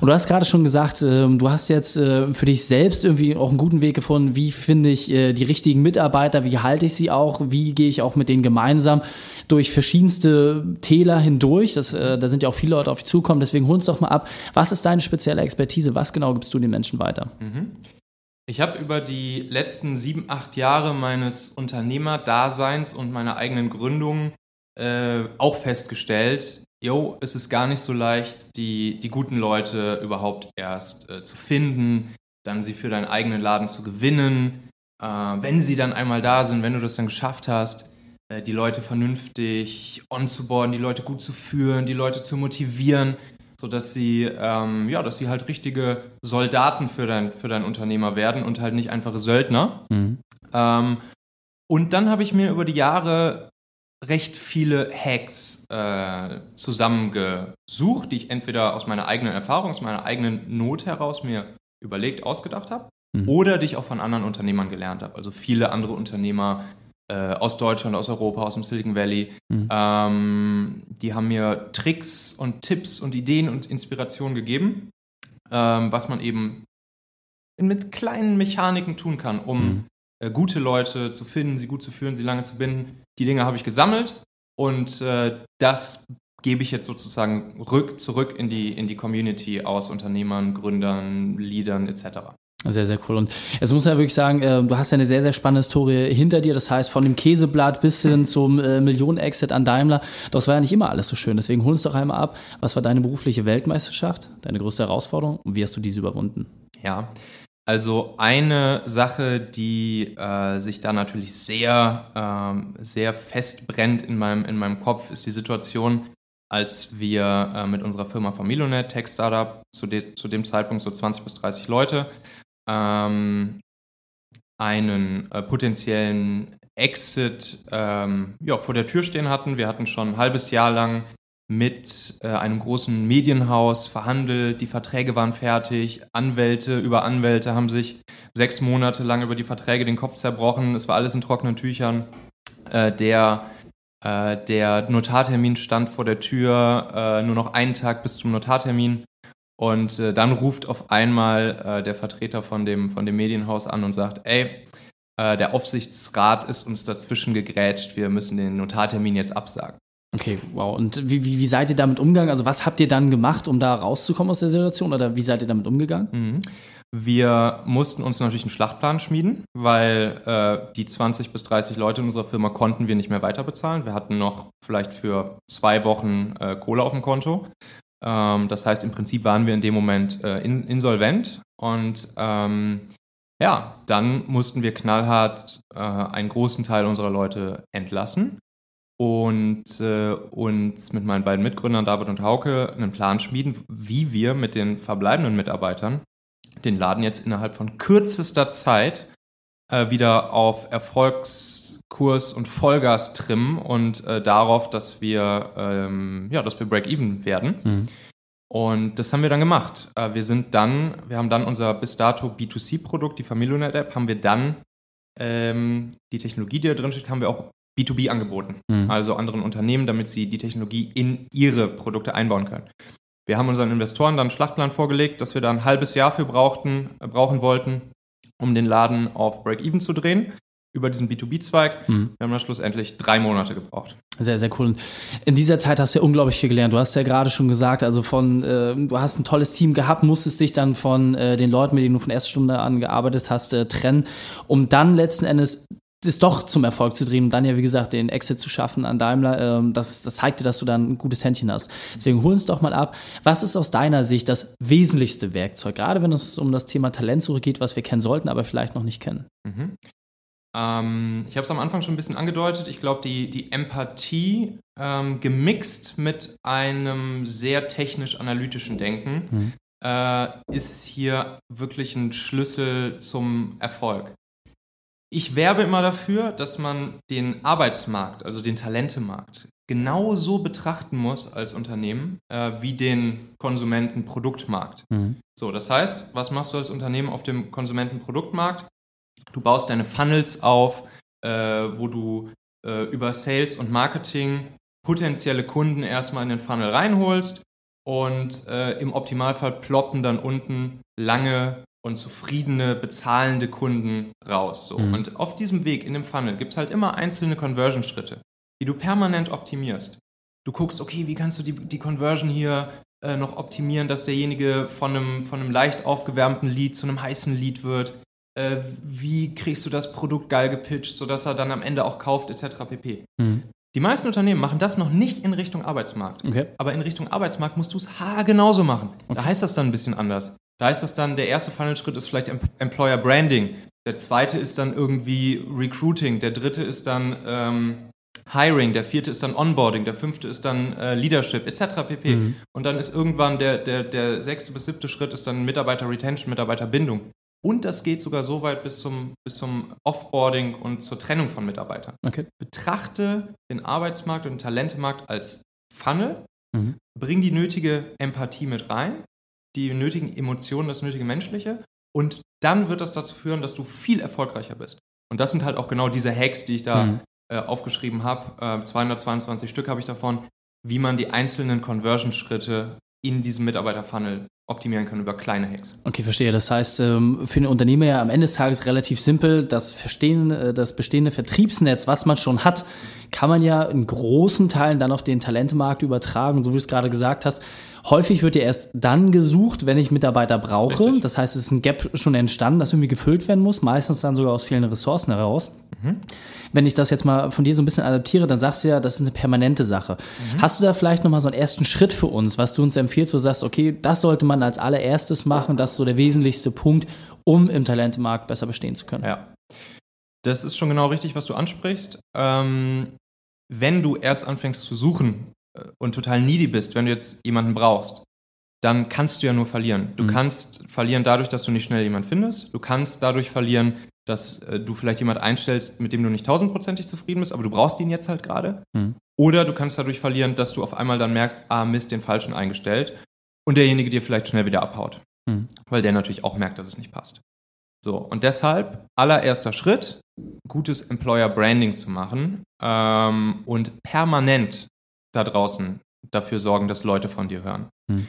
Und du hast gerade schon gesagt, ähm, du hast jetzt äh, für dich selbst irgendwie auch einen guten Weg gefunden. Wie finde ich äh, die richtigen Mitarbeiter? Wie halte ich sie auch? Wie gehe ich auch mit denen gemeinsam durch verschiedenste Täler hindurch? Das, äh, da sind ja auch viele Leute auf dich zukommen. Deswegen hol uns doch mal ab. Was ist deine spezielle Expertise? Was genau gibst du den Menschen weiter? Mhm. Ich habe über die letzten sieben, acht Jahre meines Unternehmerdaseins und meiner eigenen Gründung äh, auch festgestellt, jo, es ist gar nicht so leicht, die, die guten Leute überhaupt erst äh, zu finden, dann sie für deinen eigenen Laden zu gewinnen. Äh, wenn sie dann einmal da sind, wenn du das dann geschafft hast, äh, die Leute vernünftig onzuboarden, die Leute gut zu führen, die Leute zu motivieren, sodass sie, ähm, ja, dass sie halt richtige Soldaten für dein, für dein Unternehmer werden und halt nicht einfache Söldner. Mhm. Ähm, und dann habe ich mir über die Jahre recht viele Hacks äh, zusammengesucht, die ich entweder aus meiner eigenen Erfahrung, aus meiner eigenen Not heraus mir überlegt, ausgedacht habe, mhm. oder die ich auch von anderen Unternehmern gelernt habe. Also viele andere Unternehmer äh, aus Deutschland, aus Europa, aus dem Silicon Valley, mhm. ähm, die haben mir Tricks und Tipps und Ideen und Inspirationen gegeben, ähm, was man eben mit kleinen Mechaniken tun kann, um mhm. Äh, gute Leute zu finden, sie gut zu führen, sie lange zu binden die Dinge habe ich gesammelt und äh, das gebe ich jetzt sozusagen rück, zurück in die, in die Community aus Unternehmern, Gründern, Leadern etc. Sehr, sehr cool. Und jetzt muss man ja wirklich sagen, äh, du hast ja eine sehr, sehr spannende Historie hinter dir. Das heißt, von dem Käseblatt bis hin zum äh, Millionen-Exit an Daimler. Das war ja nicht immer alles so schön. Deswegen hol uns doch einmal ab. Was war deine berufliche Weltmeisterschaft, deine größte Herausforderung und wie hast du diese überwunden? Ja, also eine Sache, die äh, sich da natürlich sehr, ähm, sehr festbrennt in meinem, in meinem Kopf, ist die Situation, als wir äh, mit unserer Firma Familionet, Tech Startup, zu, de zu dem Zeitpunkt so 20 bis 30 Leute, ähm, einen äh, potenziellen Exit ähm, ja, vor der Tür stehen hatten. Wir hatten schon ein halbes Jahr lang mit äh, einem großen Medienhaus verhandelt, die Verträge waren fertig, Anwälte über Anwälte haben sich sechs Monate lang über die Verträge den Kopf zerbrochen, es war alles in trockenen Tüchern. Äh, der, äh, der Notartermin stand vor der Tür, äh, nur noch einen Tag bis zum Notartermin. Und äh, dann ruft auf einmal äh, der Vertreter von dem, von dem Medienhaus an und sagt, ey, der Aufsichtsrat ist uns dazwischen gegrätscht, wir müssen den Notartermin jetzt absagen. Okay, wow. Und wie, wie, wie, seid ihr damit umgegangen? Also was habt ihr dann gemacht, um da rauszukommen aus der Situation? Oder wie seid ihr damit umgegangen? Mhm. Wir mussten uns natürlich einen Schlachtplan schmieden, weil äh, die 20 bis 30 Leute in unserer Firma konnten wir nicht mehr weiter bezahlen. Wir hatten noch vielleicht für zwei Wochen äh, Kohle auf dem Konto. Ähm, das heißt, im Prinzip waren wir in dem Moment äh, in, insolvent und ähm, ja, dann mussten wir knallhart äh, einen großen Teil unserer Leute entlassen und äh, uns mit meinen beiden Mitgründern David und Hauke einen Plan schmieden, wie wir mit den verbleibenden Mitarbeitern den Laden jetzt innerhalb von kürzester Zeit äh, wieder auf Erfolgskurs und Vollgas trimmen und äh, darauf, dass wir, ähm, ja, dass wir Break-Even werden. Mhm. Und das haben wir dann gemacht. Äh, wir sind dann, wir haben dann unser bis dato B2C-Produkt, die Familionet-App, haben wir dann ähm, die Technologie, die da drin steht, haben wir auch B2B angeboten, mhm. also anderen Unternehmen, damit sie die Technologie in ihre Produkte einbauen können. Wir haben unseren Investoren dann einen Schlachtplan vorgelegt, dass wir da ein halbes Jahr für brauchten, äh, brauchen wollten, um den Laden auf Break-Even zu drehen über diesen B2B-Zweig. Mhm. Wir haben dann schlussendlich drei Monate gebraucht. Sehr, sehr cool. Und in dieser Zeit hast du ja unglaublich viel gelernt. Du hast ja gerade schon gesagt, also von, äh, du hast ein tolles Team gehabt, musstest dich dann von äh, den Leuten, mit denen du von erster Stunde an gearbeitet hast, äh, trennen, um dann letzten Endes das doch zum Erfolg zu drehen und dann ja, wie gesagt, den Exit zu schaffen an Daimler, ähm, das, das zeigt dir, dass du dann ein gutes Händchen hast. Deswegen hol uns doch mal ab. Was ist aus deiner Sicht das wesentlichste Werkzeug, gerade wenn es um das Thema Talentsuche geht, was wir kennen sollten, aber vielleicht noch nicht kennen? Mhm. Ähm, ich habe es am Anfang schon ein bisschen angedeutet. Ich glaube, die, die Empathie ähm, gemixt mit einem sehr technisch-analytischen Denken mhm. äh, ist hier wirklich ein Schlüssel zum Erfolg. Ich werbe immer dafür, dass man den Arbeitsmarkt, also den Talentemarkt, genauso betrachten muss als Unternehmen äh, wie den Konsumentenproduktmarkt. Mhm. So, das heißt, was machst du als Unternehmen auf dem Konsumentenproduktmarkt? Du baust deine Funnels auf, äh, wo du äh, über Sales und Marketing potenzielle Kunden erstmal in den Funnel reinholst und äh, im Optimalfall ploppen dann unten lange und zufriedene, bezahlende Kunden raus. So. Mhm. Und auf diesem Weg in dem Funnel gibt es halt immer einzelne Conversion-Schritte, die du permanent optimierst. Du guckst, okay, wie kannst du die, die Conversion hier äh, noch optimieren, dass derjenige von einem, von einem leicht aufgewärmten Lead zu einem heißen Lead wird. Äh, wie kriegst du das Produkt geil gepitcht, sodass er dann am Ende auch kauft, etc. pp. Mhm. Die meisten Unternehmen machen das noch nicht in Richtung Arbeitsmarkt. Okay. Aber in Richtung Arbeitsmarkt musst du es genauso machen. Okay. Da heißt das dann ein bisschen anders. Da heißt das dann, der erste Funnel-Schritt ist vielleicht Employer Branding. Der zweite ist dann irgendwie Recruiting. Der dritte ist dann ähm, Hiring, der vierte ist dann Onboarding, der fünfte ist dann äh, Leadership, etc. pp. Mhm. Und dann ist irgendwann der, der, der sechste bis siebte Schritt ist dann Mitarbeiter-Retention, Mitarbeiterbindung. Und das geht sogar so weit bis zum, bis zum Offboarding und zur Trennung von Mitarbeitern. Okay. Betrachte den Arbeitsmarkt und den Talentemarkt als Funnel, mhm. bring die nötige Empathie mit rein, die nötigen Emotionen, das nötige Menschliche und dann wird das dazu führen, dass du viel erfolgreicher bist. Und das sind halt auch genau diese Hacks, die ich da mhm. äh, aufgeschrieben habe. Äh, 222 Stück habe ich davon, wie man die einzelnen Conversion-Schritte in diesem Mitarbeiter-Funnel optimieren kann über kleine Hacks. Okay, verstehe. Das heißt, ähm, für den Unternehmer ja am Ende des Tages relativ simpel, das, Verstehen, äh, das bestehende Vertriebsnetz, was man schon hat, kann man ja in großen Teilen dann auf den Talentemarkt übertragen, so wie du es gerade gesagt hast. Häufig wird ja erst dann gesucht, wenn ich Mitarbeiter brauche. Richtig. Das heißt, es ist ein Gap schon entstanden, das irgendwie gefüllt werden muss, meistens dann sogar aus fehlenden Ressourcen heraus. Mhm. Wenn ich das jetzt mal von dir so ein bisschen adaptiere, dann sagst du ja, das ist eine permanente Sache. Mhm. Hast du da vielleicht nochmal so einen ersten Schritt für uns, was du uns empfiehlst, wo du sagst, okay, das sollte man als allererstes machen, das ist so der wesentlichste Punkt, um im Talentemarkt besser bestehen zu können? Ja. Das ist schon genau richtig, was du ansprichst. Ähm, wenn du erst anfängst zu suchen und total needy bist, wenn du jetzt jemanden brauchst, dann kannst du ja nur verlieren. Du mhm. kannst verlieren dadurch, dass du nicht schnell jemanden findest. Du kannst dadurch verlieren, dass äh, du vielleicht jemand einstellst, mit dem du nicht tausendprozentig zufrieden bist, aber du brauchst ihn jetzt halt gerade. Mhm. Oder du kannst dadurch verlieren, dass du auf einmal dann merkst, ah, Mist, den falschen eingestellt und derjenige dir vielleicht schnell wieder abhaut. Mhm. Weil der natürlich auch merkt, dass es nicht passt. So, und deshalb allererster Schritt, gutes Employer Branding zu machen ähm, und permanent da draußen dafür sorgen, dass Leute von dir hören. Mhm.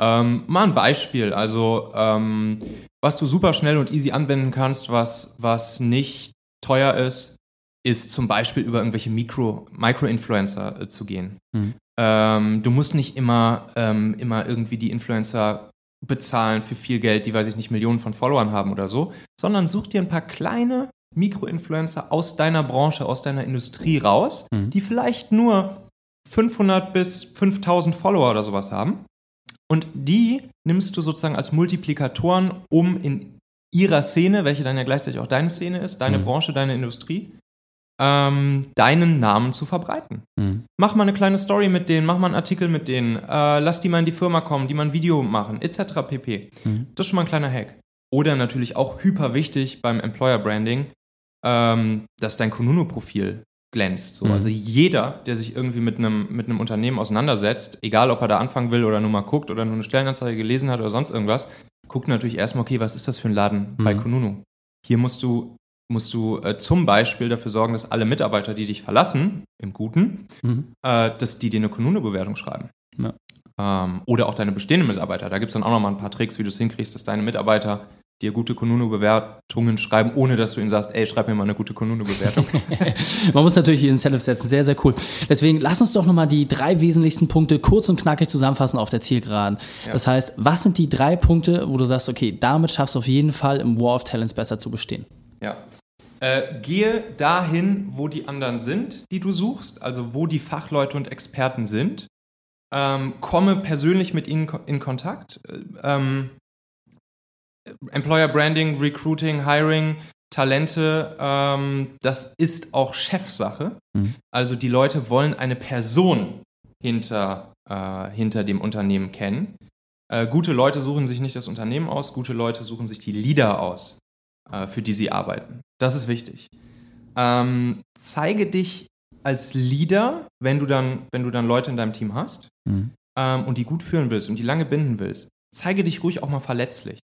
Ähm, mal ein Beispiel, also ähm, was du super schnell und easy anwenden kannst, was, was nicht teuer ist, ist zum Beispiel über irgendwelche Mikro, Micro-Influencer äh, zu gehen. Mhm. Ähm, du musst nicht immer, ähm, immer irgendwie die Influencer bezahlen für viel Geld, die, weiß ich nicht, Millionen von Followern haben oder so, sondern such dir ein paar kleine Mikro-Influencer aus deiner Branche, aus deiner Industrie raus, mhm. die vielleicht nur 500 bis 5000 Follower oder sowas haben und die nimmst du sozusagen als Multiplikatoren, um in ihrer Szene, welche dann ja gleichzeitig auch deine Szene ist, deine mhm. Branche, deine Industrie, ähm, deinen Namen zu verbreiten. Mhm. Mach mal eine kleine Story mit denen, mach mal einen Artikel mit denen, äh, lass die mal in die Firma kommen, die mal ein Video machen, etc. pp. Mhm. Das ist schon mal ein kleiner Hack. Oder natürlich auch hyper wichtig beim Employer Branding, ähm, dass dein Konunu-Profil glänzt. So. Mhm. Also jeder, der sich irgendwie mit einem, mit einem Unternehmen auseinandersetzt, egal ob er da anfangen will oder nur mal guckt oder nur eine Stellenanzeige gelesen hat oder sonst irgendwas, guckt natürlich erstmal, okay, was ist das für ein Laden mhm. bei Kununu? Hier musst du, musst du äh, zum Beispiel dafür sorgen, dass alle Mitarbeiter, die dich verlassen, im Guten, mhm. äh, dass die dir eine Kununu-Bewertung schreiben. Ja. Ähm, oder auch deine bestehenden Mitarbeiter. Da gibt es dann auch nochmal ein paar Tricks, wie du es hinkriegst, dass deine Mitarbeiter dir gute Konuno-Bewertungen schreiben, ohne dass du ihnen sagst, ey, schreib mir mal eine gute Konuno-Bewertung. Man muss natürlich hier Incentive setzen, sehr, sehr cool. Deswegen lass uns doch nochmal die drei wesentlichsten Punkte kurz und knackig zusammenfassen auf der Zielgeraden. Ja. Das heißt, was sind die drei Punkte, wo du sagst, okay, damit schaffst du auf jeden Fall im War of Talents besser zu bestehen? Ja. Äh, gehe dahin, wo die anderen sind, die du suchst, also wo die Fachleute und Experten sind. Ähm, komme persönlich mit ihnen in Kontakt. Äh, ähm, Employer Branding, Recruiting, Hiring, Talente, ähm, das ist auch Chefsache. Mhm. Also die Leute wollen eine Person hinter, äh, hinter dem Unternehmen kennen. Äh, gute Leute suchen sich nicht das Unternehmen aus, gute Leute suchen sich die Leader aus, äh, für die sie arbeiten. Das ist wichtig. Ähm, zeige dich als Leader, wenn du dann, wenn du dann Leute in deinem Team hast mhm. ähm, und die gut führen willst und die lange binden willst. Zeige dich ruhig auch mal verletzlich.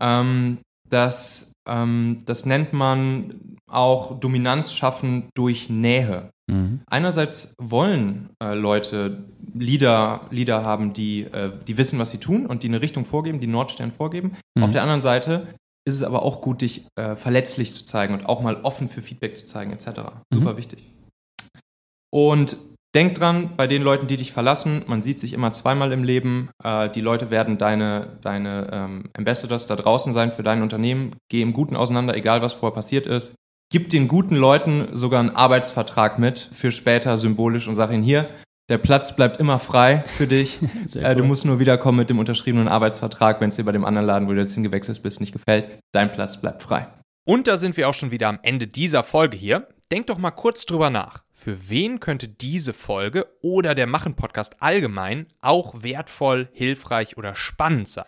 Ähm, das, ähm, das nennt man auch Dominanz schaffen durch Nähe. Mhm. Einerseits wollen äh, Leute Leader, Leader haben, die, äh, die wissen, was sie tun und die eine Richtung vorgeben, die Nordstern vorgeben. Mhm. Auf der anderen Seite ist es aber auch gut, dich äh, verletzlich zu zeigen und auch mal offen für Feedback zu zeigen, etc. Mhm. Super wichtig. Und Denk dran, bei den Leuten, die dich verlassen, man sieht sich immer zweimal im Leben. Äh, die Leute werden deine, deine ähm, Ambassadors da draußen sein für dein Unternehmen. Geh im Guten auseinander, egal was vorher passiert ist. Gib den guten Leuten sogar einen Arbeitsvertrag mit für später symbolisch und sag ihnen hier, der Platz bleibt immer frei für dich. äh. Du musst nur wiederkommen mit dem unterschriebenen Arbeitsvertrag, wenn es dir bei dem anderen Laden, wo du jetzt hingewechselt bist, nicht gefällt. Dein Platz bleibt frei. Und da sind wir auch schon wieder am Ende dieser Folge hier. Denk doch mal kurz drüber nach. Für wen könnte diese Folge oder der Machen-Podcast allgemein auch wertvoll, hilfreich oder spannend sein?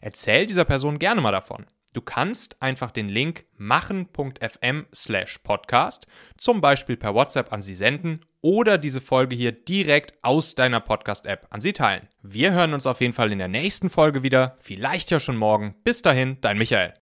Erzähl dieser Person gerne mal davon. Du kannst einfach den Link machen.fm slash podcast zum Beispiel per WhatsApp an sie senden oder diese Folge hier direkt aus deiner Podcast-App an sie teilen. Wir hören uns auf jeden Fall in der nächsten Folge wieder, vielleicht ja schon morgen. Bis dahin, dein Michael.